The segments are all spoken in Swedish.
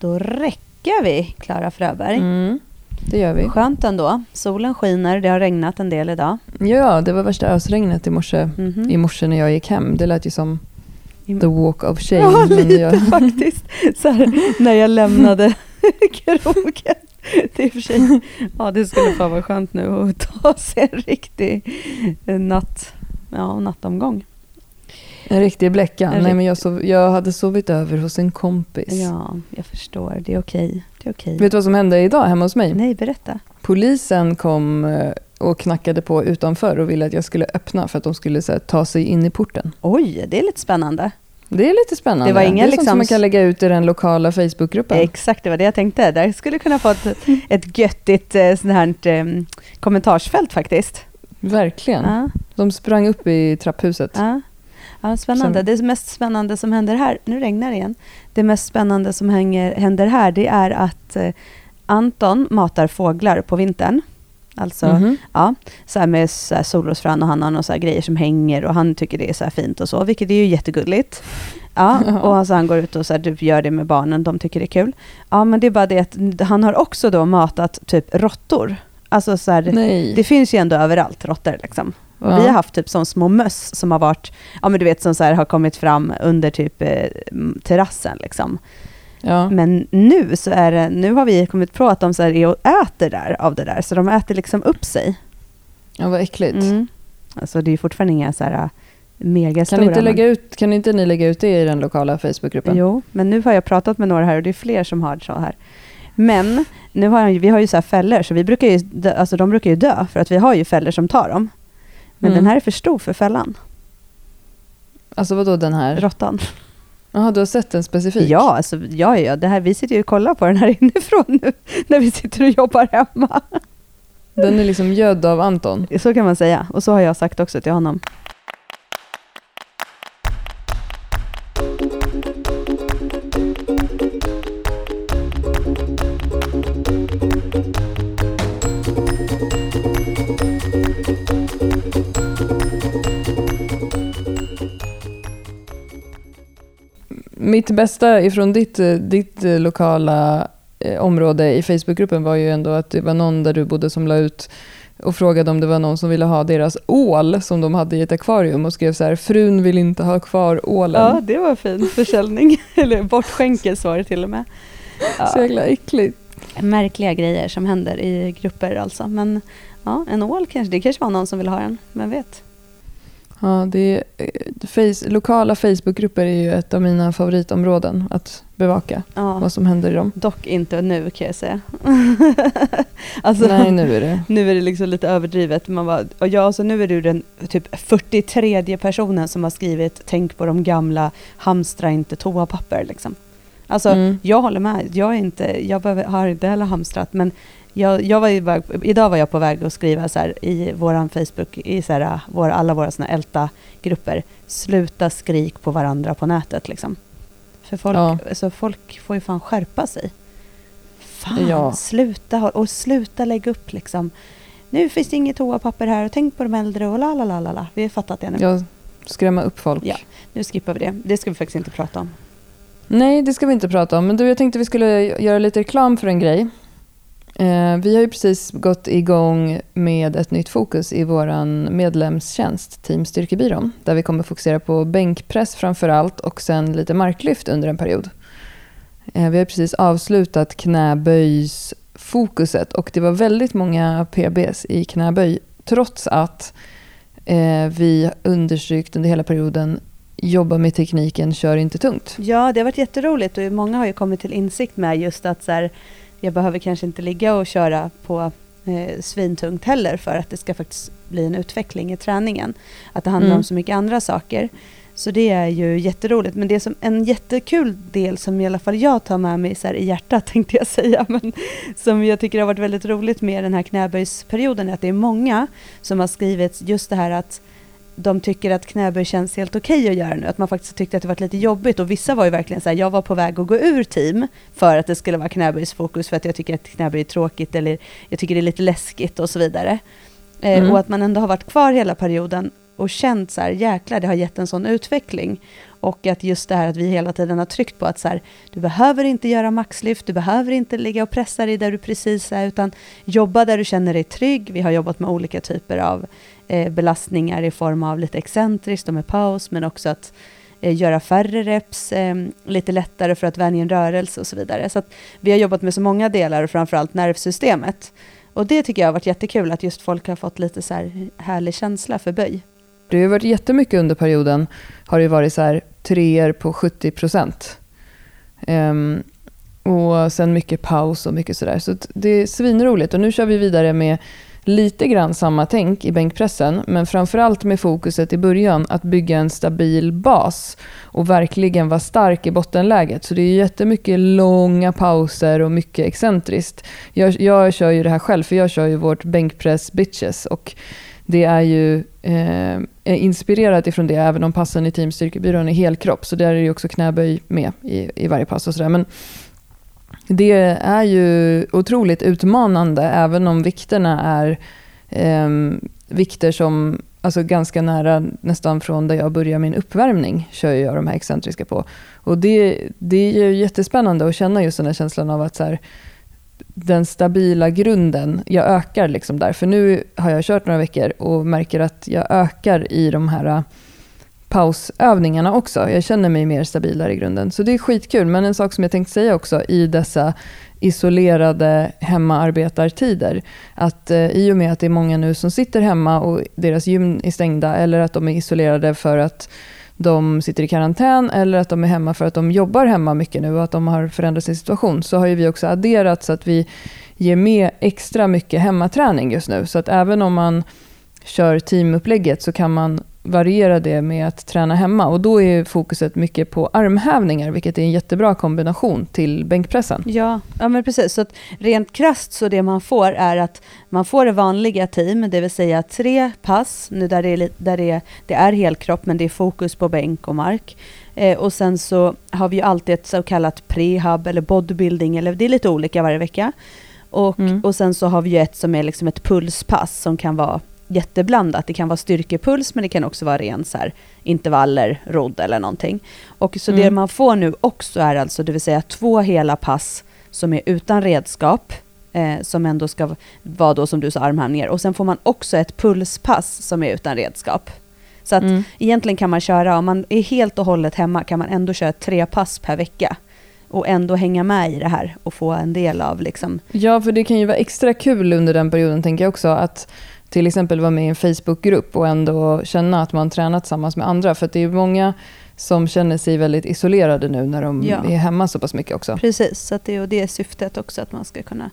Då räcker vi, Klara Fröberg. Mm, det gör vi. Skönt ändå. Solen skiner, det har regnat en del idag. Ja, det var värsta ösregnet i morse, Mhm. i morse när jag gick hem. Det lät ju som the walk of shame. Ja, lite jag, faktiskt. Så här, när jag lämnade krogen. Det är för sig, ja det skulle fan vara skönt nu att ta sig en riktig eh, natt, ja, nattomgång. En riktig bläcka. Nej, men jag, sov, jag hade sovit över hos en kompis. Ja, jag förstår. Det är okej. Det är okej. Vet du vad som hände idag hemma hos mig? Nej, berätta. Polisen kom eh, och knackade på utanför och ville att jag skulle öppna för att de skulle här, ta sig in i porten. Oj, det är lite spännande. Det är lite spännande. Det var inga det är liksom- som man kan lägga ut i den lokala Facebookgruppen. Exakt, det var det jag tänkte. Där skulle kunna få ett, ett göttigt eh, sånt här eh, kommentarsfält faktiskt. Verkligen. Ja, De sprang upp i trapphuset. ja. Ja spännande. Sen- Det mest spännande som händer här, nu regnar det igen. Det mest spännande som hänger, händer här, det är att eh, Anton matar fåglar på vintern. Alltså, Mhm. ja, så här med så här solrosfrön och han har några så grejer som hänger och han tycker det är så här fint och så, vilket är ju jättegulligt. Ja, och alltså han går ut och så här, du gör det med barnen, de tycker det är kul. Ja, men det är bara det att han har också då matat typ råttor. Alltså så här, det finns ju ändå överallt råttor liksom. Ja. vi har haft typ som små möss som har varit, ja men du vet som så här har kommit fram under typ eh, terrassen liksom. ja. Men nu så är det, nu har vi kommit på att de så här är och äter där av det där, så de äter liksom upp sig. ja, vad äckligt. Mm. Alltså det är fortfarande inga så här äh, megastora. Kan, inte lägga ut, kan inte ni lägga ut det i den lokala Facebookgruppen? Jo, men nu har jag pratat med några här och det är fler som har så här. Men nu har vi har ju så här fällor, så vi brukar ju dö, alltså de brukar ju dö för att vi har ju fällor som tar dem. Men Mm. den här är för stor för fällan, Alltså vadå den här? råttan. Jaha, du har sett den specifikt? Ja, alltså, ja, ja, det här, vi sitter ju och kollar på den här inifrån nu när vi sitter och jobbar hemma. Den är liksom gödd av Anton. Så kan man säga. Och så har jag sagt också till honom. Mitt bästa ifrån ditt, eh, ditt eh, lokala eh, område i Facebookgruppen var ju ändå att det var någon där du bodde som la ut och frågade om det var någon som ville ha deras ål som de hade i ett akvarium och skrev så här frun vill inte ha kvar ålen. Ja, det var fin försäljning. Eller bortskänkes var det till och med. Så jäkla äckligt. Märkliga grejer som händer i grupper alltså. Men ja, en ål kanske, det kanske var någon som vill ha den. Vem vet? Ja, det är, eh, face, lokala Facebookgrupper är ju ett av mina favoritområden att bevaka Ja, vad som händer i dem. dock inte nu kan jag säga. alltså, Nej, nu är det. Nu är det liksom lite överdrivet. Man bara, och ja, så nu är du den typ 43 personen som har skrivit tänk på de gamla, hamstra inte toapapper liksom. Alltså Mm. jag håller med, jag, är inte, jag behöver, har inte heller hamstrat men jag, jag var ju väg, idag var jag på väg att skriva så här i våran Facebook, i så här, vår, alla våra såna älta-grupper, sluta skrik på varandra på nätet liksom. För folk, Ja. så folk får ju fan skärpa sig. Fan, Ja. sluta och sluta lägga upp liksom. Nu finns det inget toapapper här och tänk på de äldre och la la la la. Vi har fattat det nu. Jag skrämma upp folk. Ja. Nu skippar vi det. Det ska vi faktiskt inte prata om. Nej, det ska vi inte prata om. Men du, jag tänkte vi skulle göra lite reklam för en grej. Eh, vi har ju precis gått igång med ett nytt fokus i vår medlemstjänst, Team Styrkebyrån, där vi kommer fokusera på bänkpress framför allt och sen lite marklyft under en period. Eh, vi har precis avslutat knäböjsfokuset och det var väldigt många PBs i knäböj trots att eh, vi understrykt under hela perioden jobba med tekniken, kör inte tungt. Ja, det har varit jätteroligt och många har ju kommit till insikt med just att så här, jag behöver kanske inte ligga och köra på eh, svintungt heller för att det ska faktiskt bli en utveckling i träningen. Att det handlar Mm. om så mycket andra saker. Så det är ju jätteroligt. Men det är som en jättekul del som i alla fall jag tar med mig så i hjärtat tänkte jag säga. Men som jag tycker har varit väldigt roligt med den här knäböjsperioden är att det är många som har skrivit just det här att de tycker att knäböj känns helt okej att göra nu. Att man faktiskt tyckte att det varit lite jobbigt. Och vissa var ju verkligen så här, jag var på väg att gå ur team för att det skulle vara knäböjsfokus för att jag tycker att knäböj är tråkigt eller jag tycker det är lite läskigt och så vidare. Eh, Mm. Och att man ändå har varit kvar hela perioden och känt så här, jäklar det har gett en sån utveckling. Och att just det här att vi hela tiden har tryckt på att så här, du behöver inte göra maxlyft, du behöver inte ligga och pressa dig där du precis är, utan jobba där du känner dig trygg. Vi har jobbat med olika typer av eh, belastningar i form av lite excentriskt och med paus, men också att eh, göra färre reps, eh, lite lättare för att vänja en rörelse och så vidare. Så att vi har jobbat med så många delar, och framförallt nervsystemet. Och det tycker jag har varit jättekul, att just folk har fått lite så här härlig känsla för böj. Det har varit jättemycket under perioden, har det varit så här treor på 70 procent. Um, och sen mycket paus och mycket sådär. Så det är svinroligt. Och nu kör vi vidare med lite grann samma tänk i bänkpressen, men framförallt med fokuset i början att bygga en stabil bas och verkligen vara stark i bottenläget. Så det är jättemycket långa pauser och mycket excentriskt. Jag, jag kör ju det här själv, för jag kör ju vårt bänkpress bitches och det är ju eh, inspirerat ifrån det, även om passen i teamstyrkebyrån är helkropp. Så där är det också knäböj med i, i varje pass och sådär. Men det är ju otroligt utmanande, även om vikterna är eh, vikter som alltså ganska nära, nästan från där jag börjar min uppvärmning, kör jag de här excentriska på. Och det, det är ju jättespännande att känna just den här känslan av att så här, den stabila grunden, jag ökar liksom där. För nu har jag kört några veckor och märker att jag ökar i de här äh, pausövningarna också. Jag känner mig mer stabil där i grunden. Så det är skitkul. Men en sak som jag tänkte säga också i dessa isolerade hemmaarbetartider. Att eh, i och med att det är många nu som sitter hemma och deras gym är stängda eller att de är isolerade för att de sitter i karantän eller att de är hemma för att de jobbar hemma mycket nu och att de har förändrat sin situation så har vi också adderat så att vi ger med extra mycket hemmaträning just nu. Så att även om man kör teamupplägget så kan man variera det med att träna hemma. Och då är fokuset mycket på armhävningar, vilket är en jättebra kombination till bänkpressen. Ja, ja men precis. Så rent krast så det man får är att man får det vanliga team, det vill säga tre pass, nu där det är, där det är, det är helkropp, men det är fokus på bänk och mark. Eh, och sen så har vi ju alltid ett så kallat prehab eller bodybuilding, eller det är lite olika varje vecka. Och, mm. och sen så har vi ju ett som är liksom ett pulspass som kan vara jätteblandat. Det kan vara styrkepuls men det kan också vara ren så här, intervaller, rodd eller någonting. Och så mm. det man får nu också är alltså, det vill säga två hela pass som är utan redskap, eh, som ändå ska vara då som du sa armhävningar. Och sen får man också ett pulspass som är utan redskap. Så att mm. egentligen kan man köra, om man är helt och hållet hemma, kan man ändå köra tre pass per vecka och ändå hänga med i det här och få en del av liksom... Ja, för det kan ju vara extra kul under den perioden tänker jag också att till exempel vara med i en Facebookgrupp och ändå känna att man tränar tillsammans med andra. För det är många som känner sig väldigt isolerade nu när de ja. är hemma så pass mycket också. Precis, så det, och det är syftet också att man ska kunna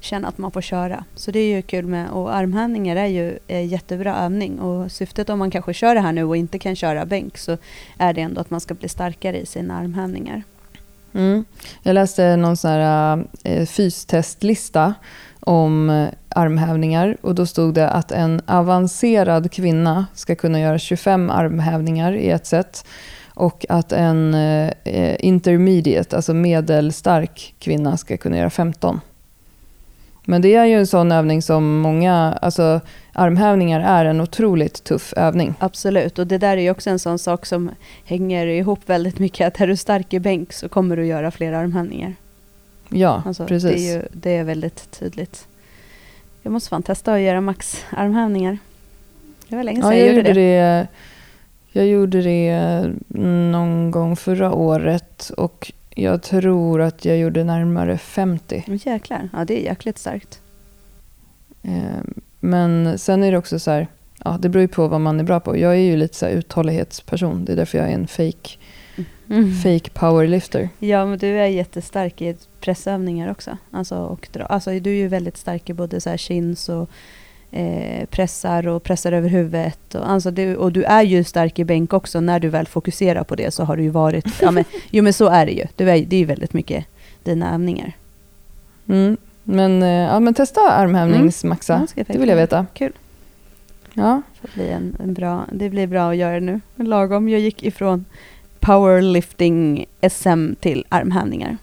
känna att man får köra. Så det är ju kul med, och armhävningar är ju en jättebra övning och syftet om man kanske kör det här nu och inte kan köra bänk så är det ändå att man ska bli starkare i sina armhävningar. Mm. Jag läste någon sån här äh, fystestlista om eh, armhävningar och då stod det att en avancerad kvinna ska kunna göra 25 armhävningar i ett set och att en eh, intermediate, alltså medelstark kvinna ska kunna göra 15. Men det är ju en sån övning som många, alltså armhävningar är en otroligt tuff övning. Absolut, och det där är ju också en sån sak som hänger ihop väldigt mycket, att är du stark i bänk så kommer du göra fler armhävningar. Ja, alltså, precis. Det är, ju, det är väldigt tydligt. Jag måste fan testa att göra maxarmhävningar. Det var länge sedan ja, jag, jag, gjorde det. det. Jag gjorde det någon gång förra året och jag tror att jag gjorde närmare 50. Jäklar, ja det är jäkligt starkt. Ehm, men sen är det också så här, ja, det beror ju på vad man är bra på. Jag är ju lite så uthållighetsperson. Det är därför jag är en fake, mm. fake powerlifter. Ja, men du är jättestark i pressövningar också. Alltså, och dra. alltså, du är ju väldigt stark i både så här chins och eh, pressar och pressar över huvudet. Och, alltså, du, och du är ju stark i bänk också. När du väl fokuserar på det så har du ju varit... ja, men, jo, men så är det ju. Du är, det är ju väldigt mycket dina övningar. Mm. Men, eh, ja, men testa armhävningsmaxa. Mm. Ja, det vill jag veta. Kul. Ja. Det blir, en, en, bra, det blir bra att göra nu. Lagom. Jag gick ifrån powerlifting SM till armhävningar.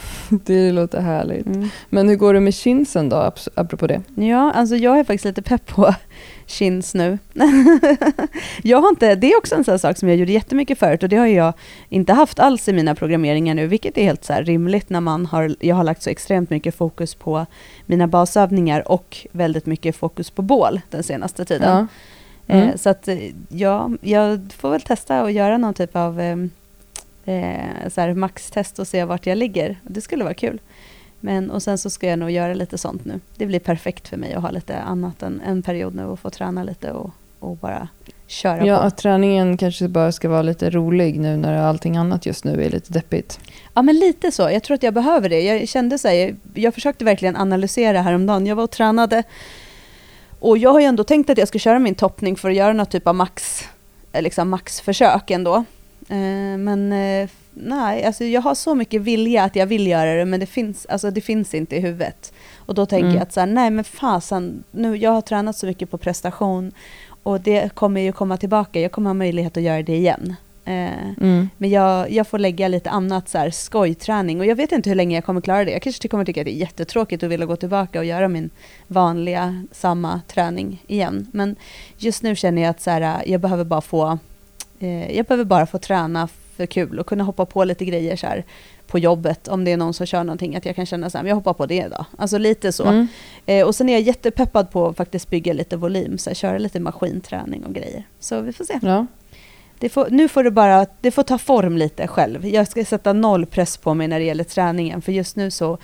Det låter härligt. Mm. Men hur går det med chinsen då, apropå det? Ja, alltså jag är faktiskt lite pepp på chins nu. jag har inte, det är också en sån sak som jag gjorde jättemycket förut och det har jag inte haft alls i mina programmeringar nu, vilket är helt så rimligt när man har, jag har lagt så extremt mycket fokus på mina basövningar och väldigt mycket fokus på bål den senaste tiden. Ja. Eh, mm. så att ja, jag får väl testa att göra någon typ av eh, eh, maxtest och se vart jag ligger. Det skulle vara kul. Men, och sen så ska jag nog göra lite sånt nu. Det blir perfekt för mig att ha lite annat än en period nu och få träna lite och, och bara köra ja, på. att träningen kanske bara ska vara lite rolig nu när allting annat just nu är lite deppigt. Ja, men lite så. Jag tror att jag behöver det. Jag kände så här, jag, jag försökte verkligen analysera häromdagen. Jag var och tränade och jag har ju ändå tänkt att jag ska köra min toppning för att göra något typ av max, eh, liksom maxförsök ändå. Eh, men eh, nej, alltså jag har så mycket vilja att jag vill göra det, men det finns, alltså det finns inte i huvudet. Och då tänker mm. jag att så här, nej men fasen, nu, jag har tränat så mycket på prestation och det kommer ju komma tillbaka. Jag kommer ha möjlighet att göra det igen. Eh, mm. Men jag, jag får lägga lite annat så här, skojträning och jag vet inte hur länge jag kommer klara det. Jag kanske kommer tycka att det är jättetråkigt att vilja gå tillbaka och göra min vanliga, samma träning igen. Men just nu känner jag att så här, jag behöver bara få eh, jag behöver bara få träna för kul och kunna hoppa på lite grejer så här på jobbet om det är någon som kör någonting att jag kan känna så här, jag hoppar på det då. Alltså lite så. Mm. Eh, och sen är jag jättepeppad på att faktiskt bygga lite volym, så här, köra lite maskinträning och grejer. Så vi får se. Ja. Det får, nu får det bara det får ta form lite själv. Jag ska sätta noll press på mig när det gäller träningen, för just nu så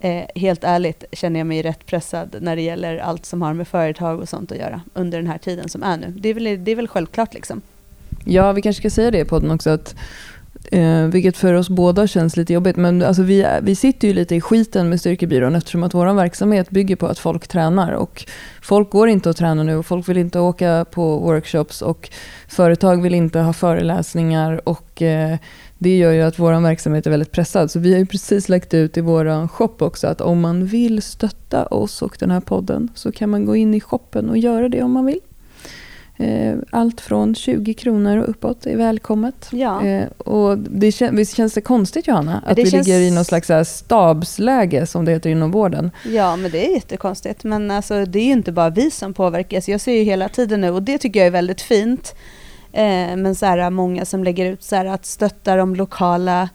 eh, helt ärligt känner jag mig rätt pressad när det gäller allt som har med företag och sånt att göra under den här tiden som är nu. Det är väl, det är väl självklart liksom. Ja, vi kanske ska säga det i podden också. Att, eh, vilket för oss båda känns lite jobbigt. Men alltså, vi, vi sitter ju lite i skiten med Styrkebyrån eftersom att vår verksamhet bygger på att folk tränar. Och folk går inte att träna nu och folk vill inte åka på workshops och företag vill inte ha föreläsningar. och eh, det gör ju att vår verksamhet är väldigt pressad. Så vi har ju precis lagt ut i vår shop också att om man vill stötta oss och den här podden så kan man gå in i shoppen och göra det om man vill. Eh, allt från 20 kronor och uppåt är välkommet. Ja. Eh, och det kän, visst känns det konstigt Johanna? Att det vi känns... ligger i något slags stabsläge som det heter inom vården. Ja, men det är jättekonstigt. Men alltså, det är ju inte bara vi som påverkas. Jag ser ju hela tiden nu och det tycker jag är väldigt fint. Eh, men så här, många som lägger ut så här, att stötta de lokala,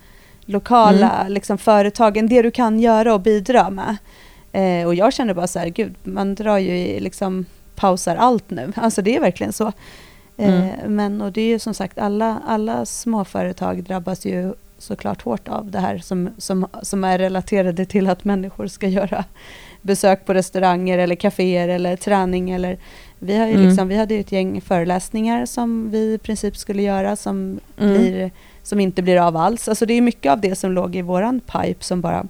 lokala mm. liksom, företagen. Det du kan göra och bidra med. Och jag känner bara så här, gud, man drar ju i liksom pausar allt nu. Alltså det är verkligen så. Eh, mm. men och det är ju som sagt, alla, alla småföretag drabbas ju såklart hårt av det här som, som, som är relaterade till att människor ska göra besök på restauranger eller kaféer eller träning. Eller, vi, har ju mm. liksom, vi hade ju ett gäng föreläsningar som vi i princip skulle göra som, mm. blir, som inte blir av alls. Alltså det är mycket av det som låg i våran pipe som bara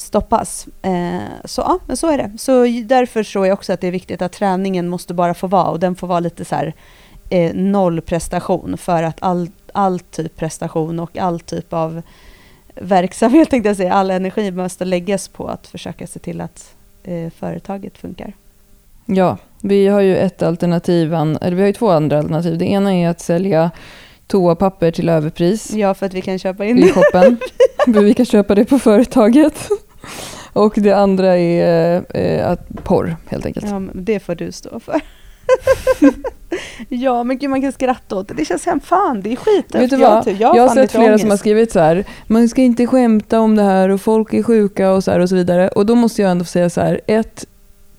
stoppas. Eh, så ja, men så är det. Så därför tror jag också att det är viktigt att träningen måste bara få vara och den får vara lite så här eh, noll prestation för att all, all typ prestation och all typ av verksamhet, tänkte jag säga, all energi måste läggas på att försöka se till att eh, företaget funkar. Ja, vi har ju ett alternativ, eller vi har ju två andra alternativ. Det ena är att sälja toapapper till överpris. Ja, för att vi kan köpa in det. I shoppen. vi kan köpa det på företaget. Och det andra är eh, att porr, helt enkelt. Ja, men det får du stå för. ja, men gud, man kan skratta åt det. Det känns hem, fan, det är skit. Vet du vad? Jag, jag, har sett flera ångest. som har skrivit så här, man ska inte skämta om det här och folk är sjuka och så här och så vidare. Och då måste jag ändå säga så här, ett,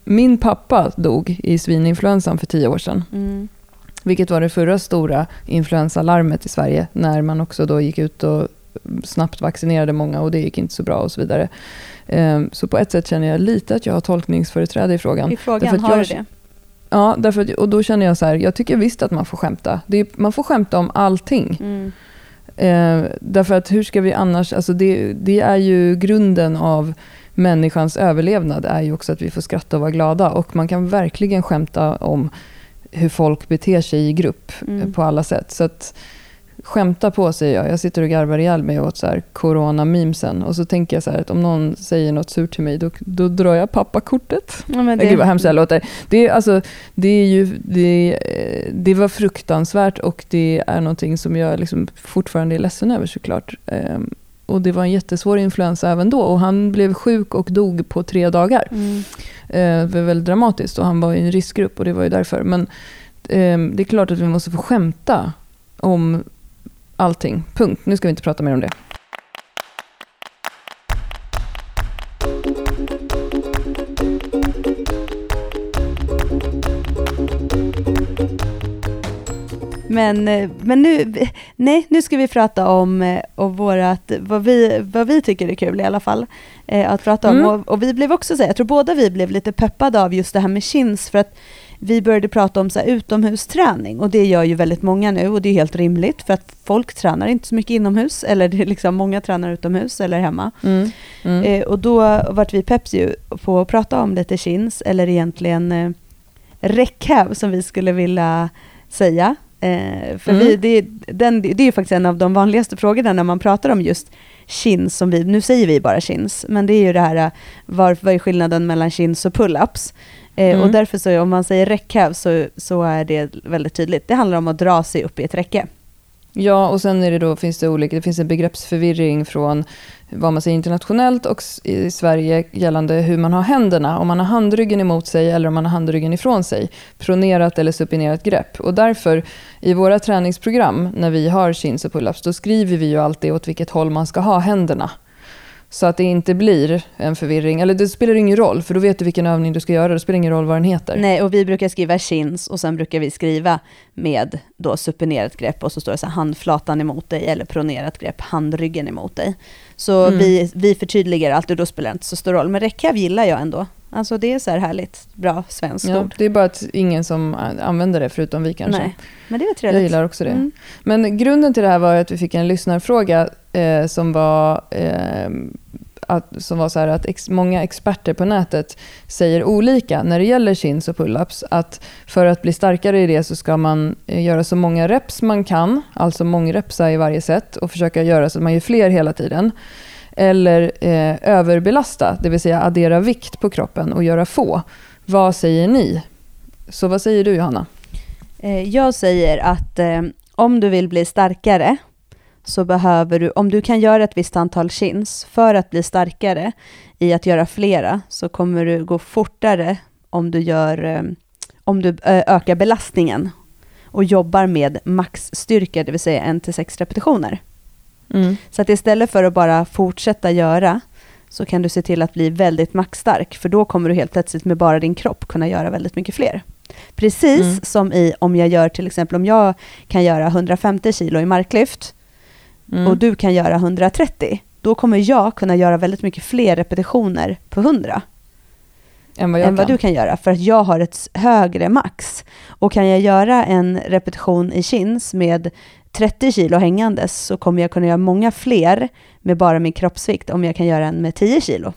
min pappa dog i svininfluensan för tio år sedan. Mm. Vilket var det förra stora influensalarmet i Sverige, när man också då gick ut och snabbt vaccinerade många och det gick inte så bra och så vidare. Ehm, så på ett sätt känner jag lite att jag har tolkningsföreträde i frågan. I frågan, har du det? Ja, därför att, och då känner jag så här, jag tycker visst att man får skämta. Är, man får skämta om allting. Mm. Eh, därför att hur ska vi annars, alltså det, det är ju grunden av människans överlevnad är ju också att vi får skratta och vara glada. Och man kan verkligen skämta om hur folk beter sig i grupp mm. på alla sätt. Så att, skämta på säger jag. Jag sitter och garvar ihjäl mig åt så här corona-memesen. Och så tänker jag så här att om någon säger något surt till mig, då, då drar jag pappakortet. Ja, det... Gud vad hemskt det låter. Det, är, alltså, det, är ju, det, det var fruktansvärt och det är någonting som jag liksom fortfarande är ledsen över såklart. Ehm, och det var en jättesvår influensa även då. Och han blev sjuk och dog på tre dagar. Mm. Eh, det var väldigt dramatiskt och han var i en riskgrupp och det var ju därför. Men eh, det är klart att vi måste få skämta om allting. Punkt. Nu ska vi inte prata mer om det. Men, eh, men nu, nej, nu ska vi prata om eh, och vårat, vad, vi, vad vi tycker är kul i alla fall. Eh, att prata om. Mm. Och, och vi blev också så jag tror båda vi blev lite peppade av just det här med chins för att vi började prata om så här, utomhusträning och det gör ju väldigt många nu och det är helt rimligt för att folk tränar inte så mycket inomhus eller det är liksom många tränar utomhus eller hemma. Mm. Mm. Eh, och då vart vi peps ju på att prata om lite chins eller egentligen eh, räckhäv som vi skulle vilja säga. Eh, för Mm. vi, det, den, det är ju faktiskt en av de vanligaste frågorna när man pratar om just chins, som vi, nu säger vi bara chins, men det är ju det här, var, vad är skillnaden mellan chins och pull-ups? Eh, Mm. Och därför så om man säger räckhäv så, så är det väldigt tydligt. Det handlar om att dra sig upp i ett räcke. Ja, och sen är det då, finns det olika, det finns en begreppsförvirring från vad man säger internationellt och i Sverige gällande hur man har händerna. Om man har handryggen emot sig eller om man har handryggen ifrån sig. Pronerat eller supinerat grepp. Och därför i våra träningsprogram när vi har chins och pull-ups då skriver vi ju alltid åt vilket håll man ska ha händerna. Så att det inte blir en förvirring. Eller det spelar ingen roll, för då vet du vilken övning du ska göra. Det spelar ingen roll vad den heter. Nej, och vi brukar skriva chins och sen brukar vi skriva med då supinerat grepp och så står det så här handflatan emot dig eller pronerat grepp, handryggen emot dig. Så Mm. vi, vi förtydligar alltid och då spelar det inte så stor roll. Men räckhäv gillar jag ändå. Alltså det är så här härligt, bra svenskt Ja, ord. det är bara att ingen som använder det förutom vi kanske. Nej, men det Jag trevligt. gillar också det. Mm. Men grunden till det här var att vi fick en lyssnarfråga eh, som var, eh, att, som var så här att ex, många experter på nätet säger olika när det gäller chins och pull-ups. Att för att bli starkare i det så ska man eh, göra så många reps man kan, alltså mångrepsa i varje set och försöka göra så att man gör fler hela tiden. Eller eh, överbelasta, det vill säga addera vikt på kroppen och göra få. Vad säger ni? Så vad säger du Johanna? Eh, jag säger att eh, om du vill bli starkare så behöver du, om du kan göra ett visst antal chins för att bli starkare i att göra flera så kommer du gå fortare om du, gör, eh, om du eh, ökar belastningen och jobbar med maxstyrka, det vill säga 1-6 repetitioner. Mm. Så att istället för att bara fortsätta göra så kan du se till att bli väldigt maxstark, för då kommer du helt plötsligt med bara din kropp kunna göra väldigt mycket fler. Precis Mm. som i om jag gör till exempel om jag kan göra 150 kilo i marklyft Mm. och du kan göra 130, då kommer jag kunna göra väldigt mycket fler repetitioner på 100 än vad än vad du kan göra, för att jag har ett högre max. Och kan jag göra en repetition i chins med 30 kilo hängandes så kommer jag kunna göra många fler med bara min kroppsvikt om jag kan göra en med 10 kilo.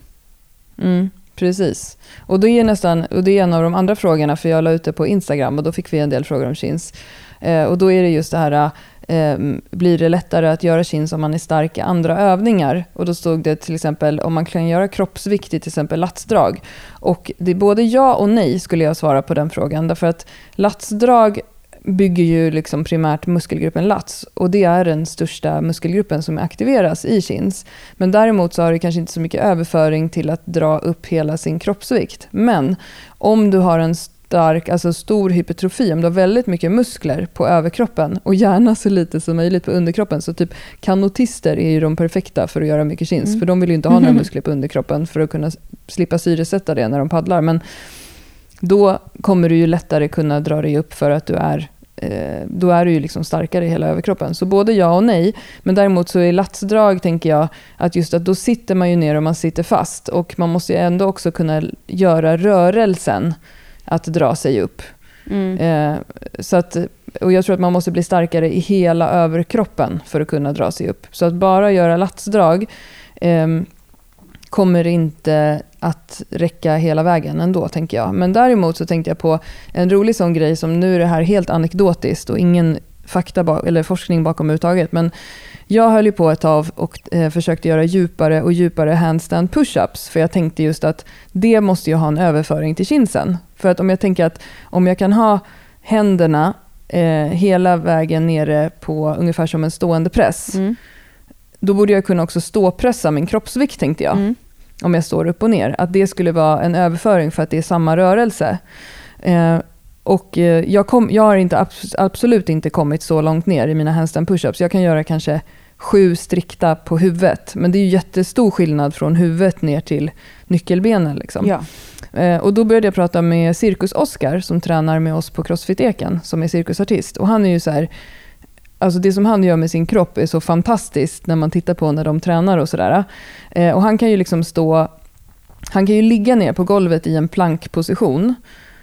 Mm, precis. Och, det är nästan, och det är en av de andra frågorna, för jag la ut det på Instagram och då fick vi en del frågor om chins. Eh, och då är det just det här, eh, blir det lättare att göra chins om man är stark i andra övningar? Och då stod det till exempel om man kan göra kroppsvikt i till exempel latsdrag. Och det är både ja och nej skulle jag svara på den frågan. Därför att latsdrag bygger ju liksom primärt muskelgruppen lats och det är den största muskelgruppen som aktiveras i chins. Men däremot så har det kanske inte så mycket överföring till att dra upp hela sin kroppsvikt. Men om du har en stark, alltså stor hypertrofi, om du har väldigt mycket muskler på överkroppen och gärna så lite som möjligt på underkroppen, så typ kanotister är ju de perfekta för att göra mycket chins, Mm. för de vill ju inte ha några muskler på underkroppen för att kunna slippa syresätta det när de paddlar. Men då kommer du ju lättare kunna dra dig upp för att du är eh, då är du ju liksom starkare i hela överkroppen. Så både ja och nej. Men däremot så i latsdrag tänker jag att just att då sitter man ju ner och man sitter fast. Och man måste ju ändå också kunna göra rörelsen att dra sig upp. Mm. Eh, så att, och jag tror att man måste bli starkare i hela överkroppen för att kunna dra sig upp. Så att bara göra latsdrag ehm, kommer inte att räcka hela vägen ändå, tänker jag. Men däremot så tänkte jag på en rolig sån grej som nu är det här helt anekdotiskt och ingen fakta eller forskning bakom överhuvudtaget. Men jag höll ju på ett tag och eh, försökte göra djupare och djupare handstand push-ups. För jag tänkte just att det måste ju ha en överföring till chinsen. För att om jag tänker att om jag kan ha händerna eh, hela vägen nere på ungefär som en stående press. Mm. då borde jag kunna också ståpressa min kroppsvikt tänkte jag. Mm. Om jag står upp och ner. Att det skulle vara en överföring för att det är samma rörelse. Eh, och eh, jag, kom, jag har inte, abs- absolut inte kommit så långt ner i mina handstand pushups. Jag kan göra kanske sju strikta på huvudet. Men det är ju jättestor skillnad från huvudet ner till nyckelbenen. Liksom. Ja. Eh, och då började jag prata med Cirkus-Oskar som tränar med oss på Crossfit-eken, som är cirkusartist. Och han är ju så här, alltså det som han gör med sin kropp är så fantastiskt när man tittar på när de tränar och sådär. Eh, och han kan ju liksom stå, han kan ju ligga ner på golvet i en plankposition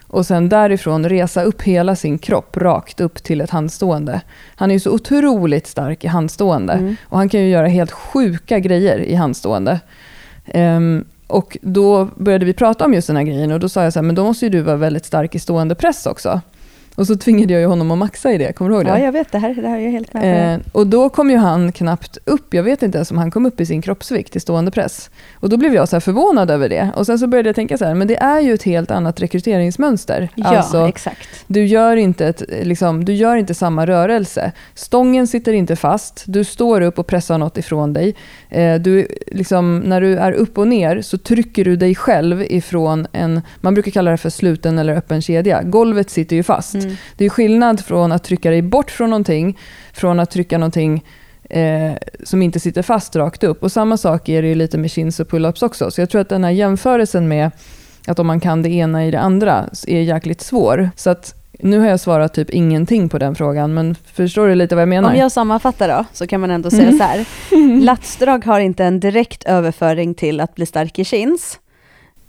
och sen därifrån resa upp hela sin kropp rakt upp till ett handstående. Han är ju så otroligt stark i handstående Mm. och han kan ju göra helt sjuka grejer i handstående. Ehm, och då började vi prata om just den här grejen och då sa jag så här, men då måste ju du vara väldigt stark i stående press också. Och så tvingade jag ju honom att maxa i det, kommer du ihåg det? ja, jag vet. Det här, det här är jag helt med. Eh, och då kom ju han knappt upp, jag vet inte ens om han kom upp i sin kroppsvikt i stående press. Och då blev jag så här förvånad över det. Och sen så började jag tänka så här, men det är ju ett helt annat rekryteringsmönster. ja, alltså, exakt. du gör, inte ett, liksom, du gör inte samma rörelse. Stången sitter inte fast, du står upp och pressar något ifrån dig. Eh, du, liksom, när du är upp och ner så trycker du dig själv ifrån en, man brukar kalla det för sluten eller öppen kedja. Golvet sitter ju fast. Mm. Det är skillnad från att trycka dig bort från någonting, från att trycka någonting eh, som inte sitter fast rakt upp. Och samma sak är det ju lite med chins och pull-ups också. Så jag tror att den här jämförelsen med att om man kan det ena i det andra är jäkligt svår. Så att nu har jag svarat typ ingenting på den frågan, men förstår du lite vad jag menar? Om jag sammanfattar då, så kan man ändå säga Mm. så här. Latsdrag har inte en direkt överföring till att bli stark i chins.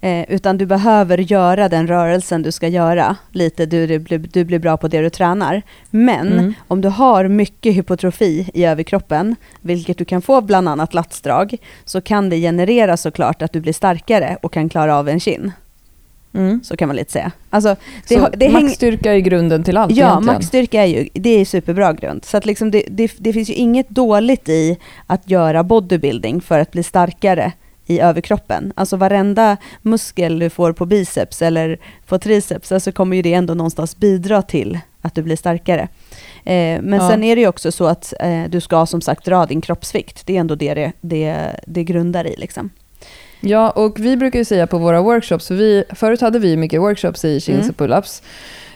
Eh, utan du behöver göra den rörelsen du ska göra. Lite, du, du, blir- du blir bra på det du tränar. Men Mm. om du har mycket hypotrofi i överkroppen, vilket du kan få bland annat latsdrag, så kan det generera såklart att du blir starkare och kan klara av en kin. Mm. Så kan man lite säga. Alltså, det, Så det maxstyrka är grunden till allt Ja, egentligen. maxstyrka är ju det är superbra grund. Så att liksom det, det, det finns ju inget dåligt i att göra bodybuilding för att bli starkare i överkroppen. Alltså varenda muskel du får på biceps eller på triceps, alltså kommer ju det ändå någonstans bidra till att du blir starkare. Eh, men Ja. sen är det ju också så att eh, du ska som sagt dra din kroppsvikt. Det är ändå det det, det, det grundar i. Liksom. Ja, och vi brukar ju säga på våra workshops, för vi, förut hade vi mycket workshops i chins Mm. och pull-ups.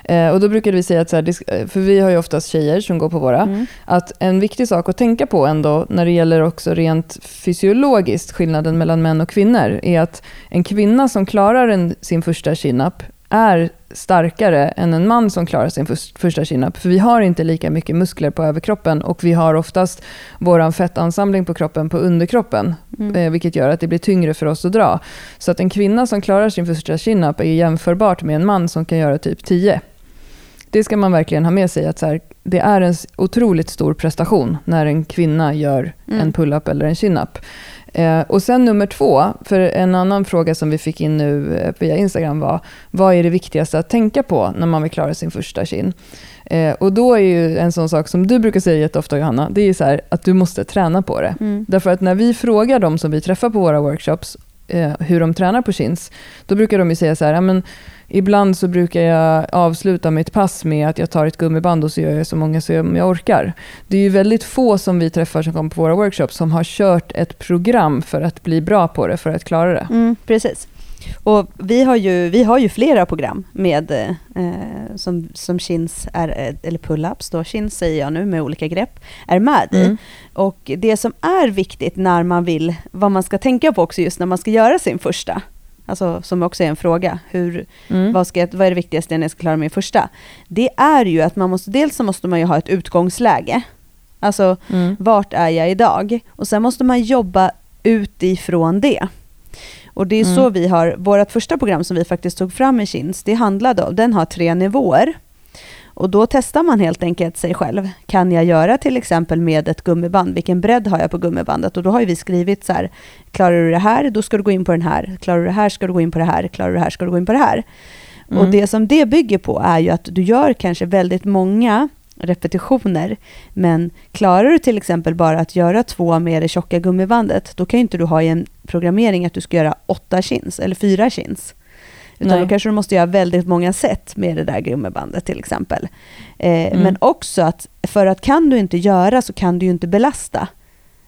Eh, och då brukade vi säga att, så här, eh, för vi har ju oftast tjejer som går på våra, Mm. att en viktig sak att tänka på ändå när det gäller också rent fysiologiskt skillnaden mellan män och kvinnor är att en kvinna som klarar en, sin första chin-up är starkare än en man som klarar sin förs- första chin-up. För vi har inte lika mycket muskler på överkroppen och vi har oftast vår fettansamling på kroppen på underkroppen. Mm. Eh, vilket gör att det blir tyngre för oss att dra. Så att en kvinna som klarar sin första chin-up är jämförbart med en man som kan göra typ 10. Det ska man verkligen ha med sig, att så här, det är en otroligt stor prestation när en kvinna gör Mm. en pull-up eller en chin-up. Eh, och sen nummer två, för en annan fråga som vi fick in nu eh, via Instagram var, vad är det viktigaste att tänka på när man vill klara sin första chin? Eh, och då är ju en sån sak som du brukar säga jätteofta Johanna, det är så här att du måste träna på det. Mm. Därför att när vi frågar de som vi träffar på våra workshops eh, hur de tränar på chins, då brukar de ju säga så här, "Ja, men ibland så brukar jag avsluta mitt pass med att jag tar ett gummiband och så gör jag så många som jag orkar. Det är ju väldigt få som vi träffar som kommer på våra workshops som har kört ett program för att bli bra på det, för att klara det. Mm, precis. Och vi har ju, vi har ju flera program med, eh, som, som chins är, eh, eller pull-ups då, chins säger jag nu med olika grepp, är med i. Mm. Och det som är viktigt när man vill, vad man ska tänka på också just när man ska göra sin första, alltså som också är en fråga, hur, Mm. vad, ska, vad är det viktigaste när jag ska klara min första? Det är ju att man måste, dels så måste man ju ha ett utgångsläge, alltså Mm. vart är jag idag? Och sen måste man jobba utifrån det. Och det är Mm. så vi har, vårt första program som vi faktiskt tog fram i Kins, det handlade om, den har tre nivåer. Och då testar man helt enkelt sig själv. Kan jag göra till exempel med ett gummiband? Vilken bredd har jag på gummibandet? Och då har ju vi skrivit så här, klarar du det här, då ska du gå in på den här. Klarar du det här, ska du gå in på det här. Klarar du det här, ska du gå in på det här. Och Mm. det som det bygger på är ju att du gör kanske väldigt många repetitioner, men klarar du till exempel bara att göra två med det tjocka gummibandet, då kan ju inte du ha i en programmering att du ska göra åtta chins eller fyra chins. Utan Nej. då kanske du måste göra väldigt många set med det där gummibandet till exempel. Eh, Mm. Men också att för att kan du inte göra så kan du ju inte belasta.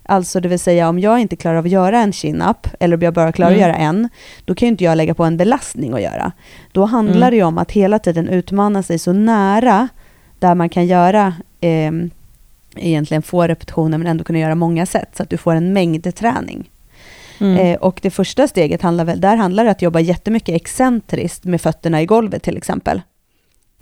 Alltså det vill säga om jag inte klarar av att göra en chin-up, eller om jag bara klarar mm. att göra en, då kan ju inte jag lägga på en belastning att göra. Då handlar mm. det ju om att hela tiden utmana sig så nära där man kan göra eh, egentligen få repetitioner men ändå kunna göra många sätt så att du får en mängd träning. Mm. Eh, och det första steget handlar väl, där handlar det att jobba jättemycket excentriskt med fötterna i golvet till exempel.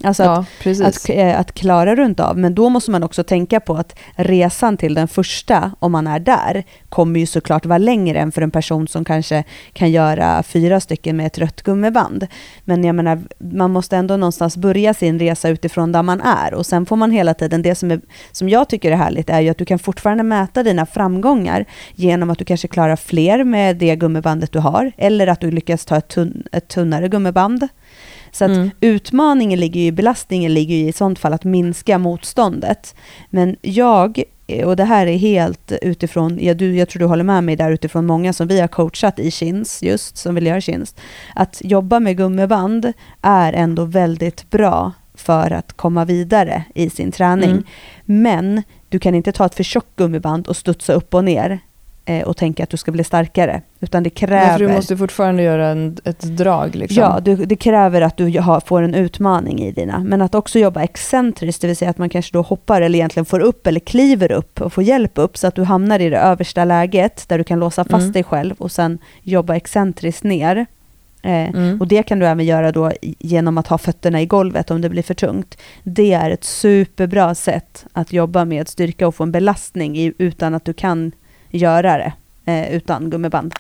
Alltså ja, att, att, eh, att, klara runt av. Men då måste man också tänka på att resan till den första, om man är där, kommer ju såklart vara längre än för en person som kanske kan göra fyra stycken med ett rött gummiband. Men jag menar, man måste ändå någonstans börja sin resa utifrån där man är. Och sen får man hela tiden, det som, är, som jag tycker är härligt är ju att du kan fortfarande mäta dina framgångar genom att du kanske klarar fler med det gummibandet du har. Eller att du lyckas ta ett, tunn, ett tunnare gummiband. Så att mm. utmaningen ligger ju, belastningen ligger ju i sånt fall att minska motståndet. Men jag, och det här är helt utifrån, ja, du, jag tror du håller med mig där utifrån många som vi har coachat i chins, just som vill göra chins, att jobba med gummiband är ändå väldigt bra för att komma vidare i sin träning. Mm. Men du kan inte ta ett för tjockt gummiband och studsa upp och ner eh, och tänka att du ska bli starkare. Utan det kräver... Ja, för du måste fortfarande göra en, ett drag. Liksom. Ja, du, det kräver att du har, får en utmaning i dina. Men att också jobba excentriskt, det vill säga att man kanske då hoppar eller egentligen får upp eller kliver upp och får hjälp upp så att du hamnar i det översta läget där du kan låsa fast mm. dig själv och sen jobba excentriskt ner. Eh, mm. Och det kan du även göra då genom att ha fötterna i golvet om det blir för tungt. Det är ett superbra sätt att jobba med styrka och få en belastning i, utan att du kan göra det eh, utan gummiband.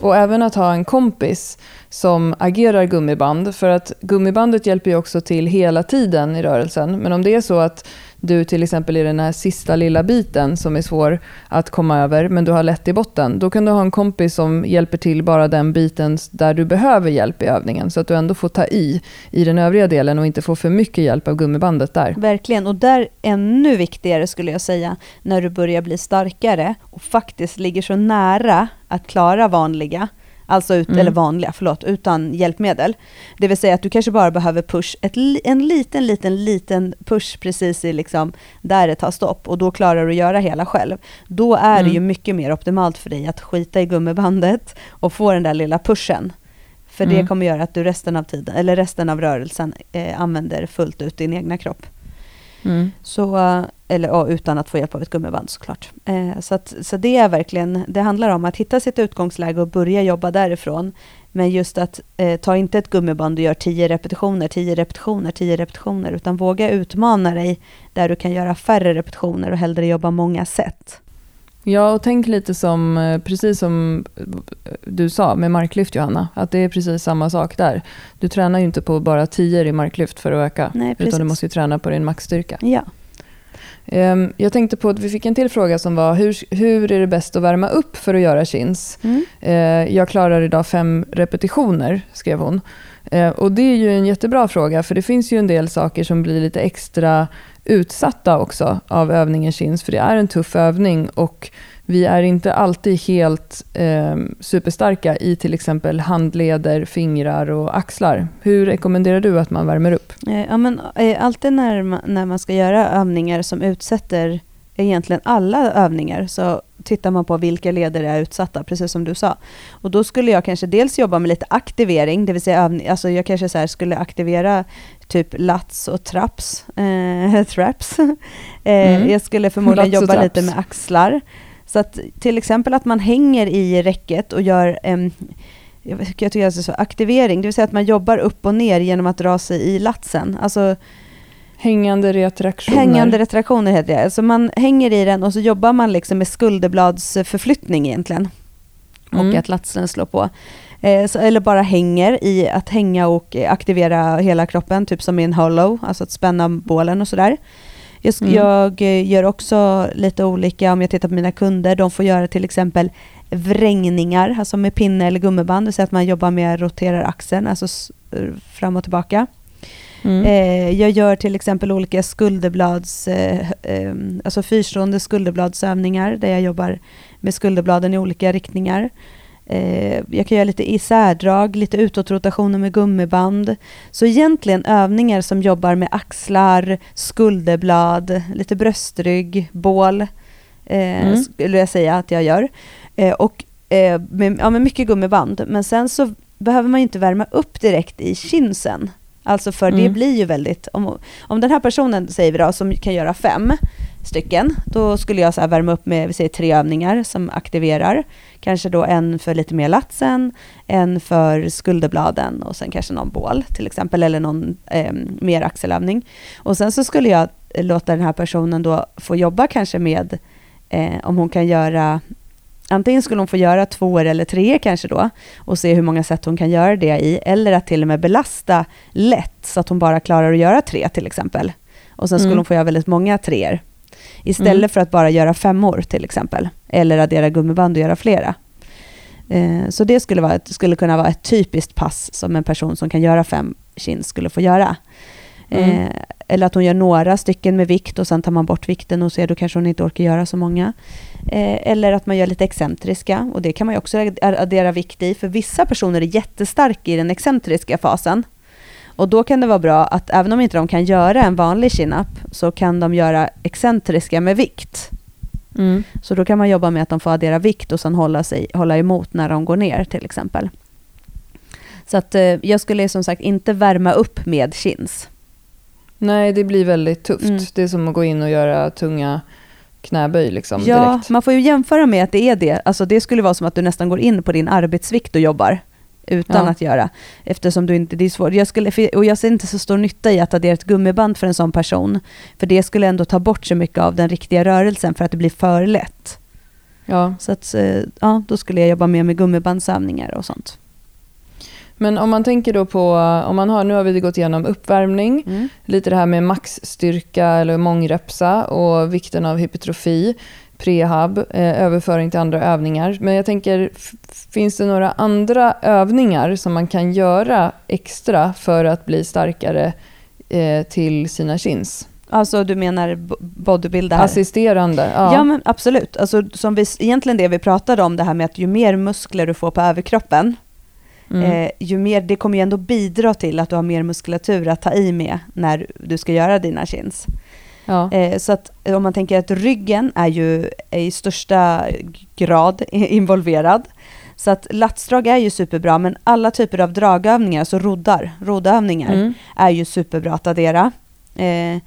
Och även att ha en kompis som agerar gummiband. För att gummibandet hjälper ju också till hela tiden i rörelsen. Men om det är så att du till exempel i den här sista lilla biten som är svår att komma över, men du har lätt i botten, då kan du ha en kompis som hjälper till bara den biten där du behöver hjälp i övningen, så att du ändå får ta i i den övriga delen och inte får för mycket hjälp av gummibandet där. Verkligen, och där ännu viktigare skulle jag säga, när du börjar bli starkare och faktiskt ligger så nära att klara vanliga, Alltså ut, mm. eller vanliga, förlåt, utan hjälpmedel. Det vill säga att du kanske bara behöver push, ett, en liten, liten, liten push precis i liksom där det tar stopp och då klarar du att göra hela själv. Då är mm. det ju mycket mer optimalt för dig att skita i gummibandet och få den där lilla pushen. För mm. det kommer göra att du resten av tiden, eller resten av rörelsen eh, använder fullt ut din egna kropp. Mm. Så, eh, eller ja, utan att få hjälp av ett gummiband såklart. Eh, så, att, så det är verkligen, det handlar om att hitta sitt utgångsläge och börja jobba därifrån. Men just att eh, ta inte ett gummiband och gör 10 repetitioner, 10 repetitioner, 10 repetitioner, utan våga utmana dig där du kan göra färre repetitioner och hellre jobba många sätt. Ja, och tänk lite som, eh, precis som du sa med marklyft Johanna, att det är precis samma sak där. Du tränar ju inte på bara 10 i marklyft för att öka, Nej, utan du måste ju träna på din maxstyrka. Ja. Ehm, jag tänkte på att vi fick en till fråga som var hur, hur är det bäst att värma upp för att göra chins? Mm. Ehm, jag klarar idag fem repetitioner, skrev hon. Och det är ju en jättebra fråga, för det finns ju en del saker som blir lite extra utsatta också av övningen chins, för det är en tuff övning och vi är inte alltid helt eh, superstarka i till exempel handleder, fingrar och axlar. Hur rekommenderar du att man värmer upp? Eh, ja, men, eh, alltid när man, när man ska göra övningar som utsätter egentligen alla övningar så tittar man på vilka leder är utsatta, precis som du sa. Och då skulle jag kanske dels jobba med lite aktivering, det vill säga övning, alltså jag kanske så skulle aktivera typ lats och traps, eh, traps. eh, mm. Jag skulle förmodligen jobba lite med axlar. Så att till exempel att man hänger i räcket och gör um, jag tycker alltså så, aktivering, det vill säga att man jobbar upp och ner genom att dra sig i latsen. Alltså, hängande retraktioner. Hängande retraktioner heter det. Alltså man hänger i den och så jobbar man liksom med skulderbladsförflyttning egentligen. Mm. Och att latsen slår på. Eh, så, eller bara hänger i att hänga och aktivera hela kroppen, typ som i en hollow, alltså att spänna bålen och sådär. Jag, mm. jag eh, gör också lite olika, om jag tittar på mina kunder, de får göra till exempel vrängningar, alltså med pinne eller gummiband, så att man jobbar med att rotera axeln, alltså fram och tillbaka. Mm. Eh, jag gör till exempel olika skulderblads, eh, eh, alltså fyrstående skulderbladsövningar där jag jobbar med skulderbladen i olika riktningar. Eh, jag kan göra lite isärdrag, lite utåtrotationer med gummiband. Så egentligen övningar som jobbar med axlar, skulderblad, lite bröstrygg, bål, eh, mm. skulle jag säga att jag gör. Eh, och med, ja, med mycket gummiband. Men sen så behöver man inte värma upp direkt i kinsen. Alltså för mm. det blir ju väldigt, om, om den här personen säger vi då, som kan göra fem stycken, då skulle jag så värma upp med vi säger, tre övningar som aktiverar. Kanske då en för lite mer latsen, en för skulderbladen och sen kanske någon bål till exempel, eller någon eh, mer axelövning. Och sen så skulle jag låta den här personen då få jobba kanske med, eh, om hon kan göra Antingen skulle hon få göra två eller tre kanske då och se hur många sätt hon kan göra det i, eller att till och med belasta lätt så att hon bara klarar att göra tre till exempel. Och sen skulle mm. hon få göra väldigt många treor. Istället mm. för att bara göra femmor till exempel, eller addera gummiband och göra flera. Eh, så det skulle, vara, skulle kunna vara ett typiskt pass som en person som kan göra fem chins skulle få göra. Mm. Eh, eller att hon gör några stycken med vikt och sen tar man bort vikten och ser då kanske hon inte orkar göra så många. Eh, eller att man gör lite excentriska och det kan man ju också addera vikt i för vissa personer är jättestarka i den excentriska fasen. Och då kan det vara bra att även om inte de kan göra en vanlig chin-up så kan de göra excentriska med vikt. Mm. Så då kan man jobba med att de får addera vikt och sen hålla, sig, hålla emot när de går ner till exempel. Så att eh, jag skulle som sagt inte värma upp med chins. Nej, det blir väldigt tufft. Mm. Det är som att gå in och göra tunga knäböj liksom, ja, direkt. man får ju jämföra med att det är det. Alltså det skulle vara som att du nästan går in på din arbetsvikt och jobbar utan ja. att göra. Eftersom du inte, det är svårt. Jag skulle, och jag ser inte så stor nytta i att addera ett gummiband för en sån person. För det skulle ändå ta bort så mycket av den riktiga rörelsen för att det blir för lätt. Ja. Så att, eh, ja, då skulle jag jobba mer med gummibandsövningar och sånt. Men om man tänker då på, om man har, nu har vi gått igenom uppvärmning, mm. lite det här med maxstyrka eller mångrepsa och vikten av hypertrofi, prehab, eh, överföring till andra övningar. Men jag tänker, finns det några andra övningar som man kan göra extra för att bli starkare eh, till sina chins? Alltså du menar bodybuilder? Assisterande, ja. Ja men absolut. Alltså, som vi, egentligen det vi pratade om, det här med att ju mer muskler du får på överkroppen, Mm. Eh, ju mer, det kommer ju ändå bidra till att du har mer muskulatur att ta i med när du ska göra dina chins. Ja. Eh, så att eh, om man tänker att ryggen är ju i största grad involverad. Så att latsdrag är ju superbra, men alla typer av dragövningar, alltså roddar, roddövningar, mm. är ju superbra att addera. Eh,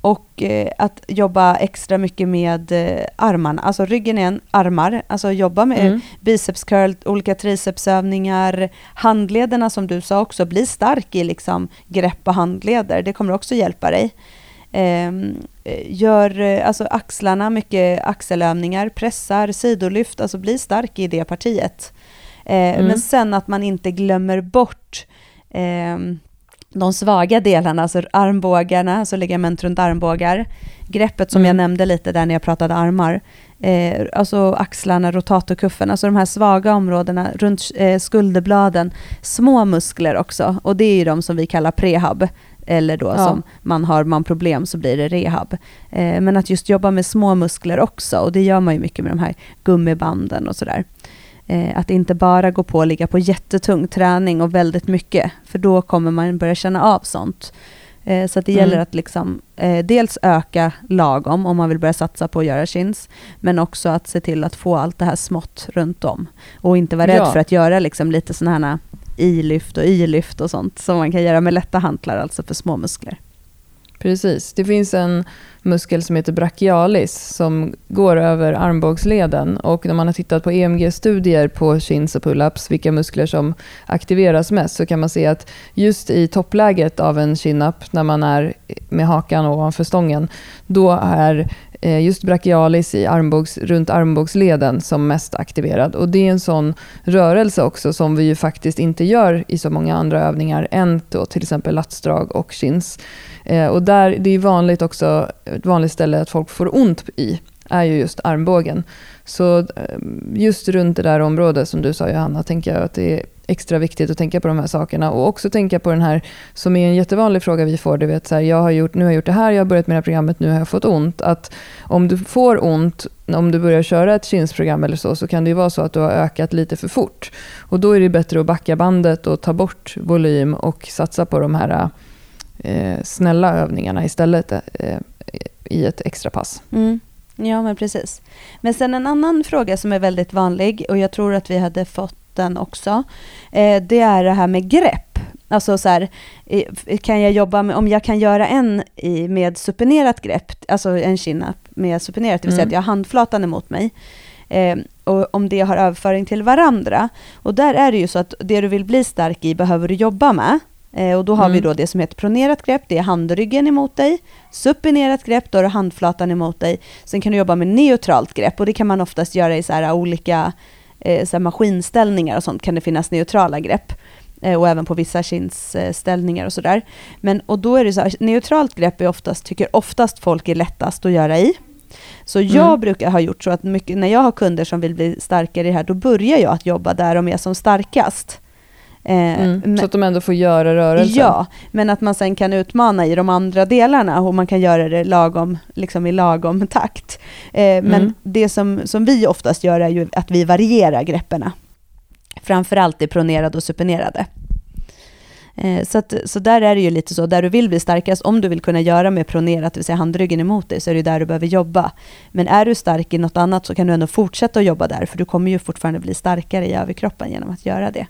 och eh, att jobba extra mycket med eh, armarna, alltså ryggen igen, armar, alltså jobba med mm. biceps curl, olika tricepsövningar, handlederna som du sa också, bli stark i liksom grepp och handleder, det kommer också hjälpa dig. Ehm, eh, gör alltså axlarna, mycket axelövningar, pressar, sidolyft, alltså bli stark i det partiet. Mm. Men sen att man inte glömmer bort ehm, de svaga delarna, alltså armbågarna, alltså ligament runt armbågar. Greppet som mm. jag nämnde lite där när jag pratade armar. Eh, alltså axlarna, rotatorkuffen, alltså de här svaga områdena runt eh, skulderbladen. Små muskler också, och det är ju de som vi kallar prehab. Eller då ja. som man har man problem så blir det rehab. Eh, men att just jobba med små muskler också, och det gör man ju mycket med de här gummibanden och sådär. Eh, att inte bara gå på och ligga på jättetung träning och väldigt mycket, för då kommer man börja känna av sånt. Eh, så det gäller mm. att liksom, eh, dels öka lagom om man vill börja satsa på att göra chins, men också att se till att få allt det här smått runt om. Och inte vara rädd ja. för att göra liksom lite sådana här i-lyft och i-lyft och sånt som man kan göra med lätta hantlar, alltså för små muskler. Precis. Det finns en muskel som heter brachialis som går över armbågsleden. Och när man har tittat på EMG-studier på chins och pull-ups, vilka muskler som aktiveras mest, så kan man se att just i toppläget av en chin-up, när man är med hakan ovanför stången, då är eh, just brachialis i armbågs, runt armbågsleden som mest aktiverad. Och det är en sån rörelse också som vi ju faktiskt inte gör i så många andra övningar än då till exempel latsdrag och chins. Eh, och där, det är vanligt också, ett vanligt ställe att folk får ont i är ju just armbågen. Så eh, just runt det där området som du sa Johanna, tänker jag att det är extra viktigt att tänka på de här sakerna. Och också tänka på den här, som är en jättevanlig fråga vi får, du vet så här, jag har gjort, nu har jag gjort det här, jag har börjat med det här programmet, nu har jag fått ont. Att om du får ont, om du börjar köra ett kinsprogram eller så, så kan det ju vara så att du har ökat lite för fort. Och då är det bättre att backa bandet och ta bort volym och satsa på de här eh, eh, snälla övningarna istället eh, i ett extra pass. Mm. Ja, men precis. Men sen en annan fråga som är väldigt vanlig och jag tror att vi hade fått den också. Eh, det är det här med grepp. Alltså så här, kan jag jobba med, om jag kan göra en i, med supinerat grepp, alltså en chin-up med supinerat, det vill säga mm. att jag har handflatan emot mig. Eh, och om det har överföring till varandra. Och där är det ju så att det du vill bli stark i behöver du jobba med. Eh, och då har mm. vi då det som heter pronerat grepp, det är handryggen emot dig. Supinerat grepp, då har du handflatan emot dig. Sen kan du jobba med neutralt grepp och det kan man oftast göra i så här olika eh, så här maskinställningar och sånt kan det finnas neutrala grepp. Eh, och även på vissa kinsställningar och sådär. Men och då är det så här, neutralt grepp är oftast, tycker oftast folk är lättast att göra i. Så jag mm. brukar ha gjort så att mycket, när jag har kunder som vill bli starkare i det här, då börjar jag att jobba där de är som starkast. Eh, mm, så att de ändå får göra rörelsen? Ja, men att man sen kan utmana i de andra delarna och man kan göra det lagom, liksom i lagom takt. Eh, mm. Men det som, som vi oftast gör är ju att vi varierar grepperna. Framförallt i pronerade och supinerade. Eh, så, att, så där är det ju lite så, där du vill bli starkast, om du vill kunna göra med pronerat, det vill säga handryggen emot dig, så är det där du behöver jobba. Men är du stark i något annat så kan du ändå fortsätta att jobba där, för du kommer ju fortfarande bli starkare i överkroppen genom att göra det.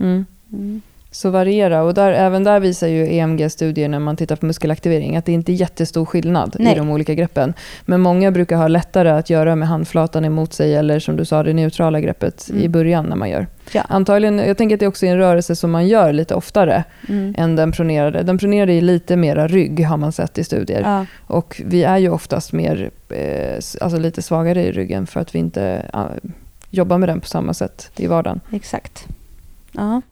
Mm. Mm. Så variera. Och där, även där visar ju EMG-studier när man tittar på muskelaktivering att det inte är jättestor skillnad Nej. i de olika greppen. Men många brukar ha lättare att göra med handflatan emot sig eller som du sa det neutrala greppet mm. i början när man gör. Ja. Antagligen, jag tänker att det också är en rörelse som man gör lite oftare mm. än den pronerade. Den pronerade är lite mera rygg har man sett i studier. Ja. Och vi är ju oftast mer, eh, alltså lite svagare i ryggen för att vi inte jobbar med den på samma sätt i vardagen. Exakt. Ja.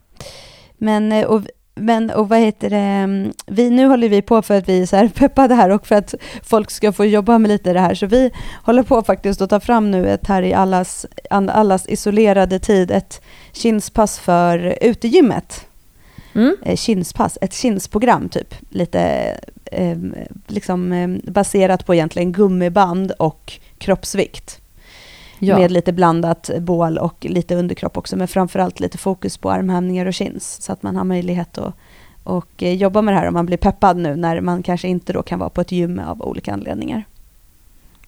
Men, eh, och, men, och vad heter det, mm, vi, nu håller vi på för att vi är så här peppade här och för att folk ska få jobba med lite det här. Så vi håller på faktiskt att ta fram nu ett här i allas, allas isolerade tid, ett kinspass för utegymmet. Mm. Eh, kinspass, ett kinsprogram typ. Lite eh, liksom eh, baserat på egentligen gummiband och kroppsvikt. Ja. Med lite blandat bål och lite underkropp också, men framförallt lite fokus på armhävningar och chins, så att man har möjlighet att och eh, jobba med det här om man blir peppad nu när man kanske inte då kan vara på ett gym av olika anledningar.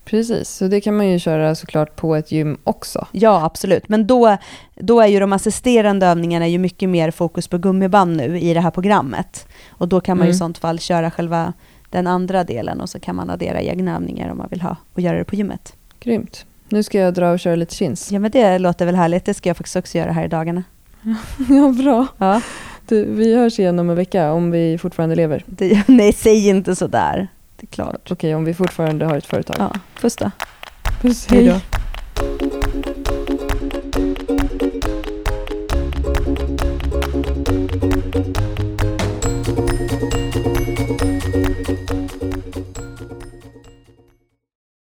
Precis, så det kan man ju köra såklart på ett gym också. Ja, absolut. Men då, då är ju de assisterande övningarna ju mycket mer fokus på gummiband nu i det här programmet. Och då kan man mm. i sånt fall köra själva den andra delen och så kan man addera egna övningar om man vill ha och göra det på gymmet. Grymt. Nu ska jag dra och köra lite chins. Ja, men det låter väl härligt. Det ska jag faktiskt också göra här i dagarna. ja, bra. Ja. Du, vi hörs igen om en vecka om vi fortfarande lever. Det, nej, säg inte sådär. Det är klart. Okej, om vi fortfarande har ett företag. Ja, puss då. Puss, hej då.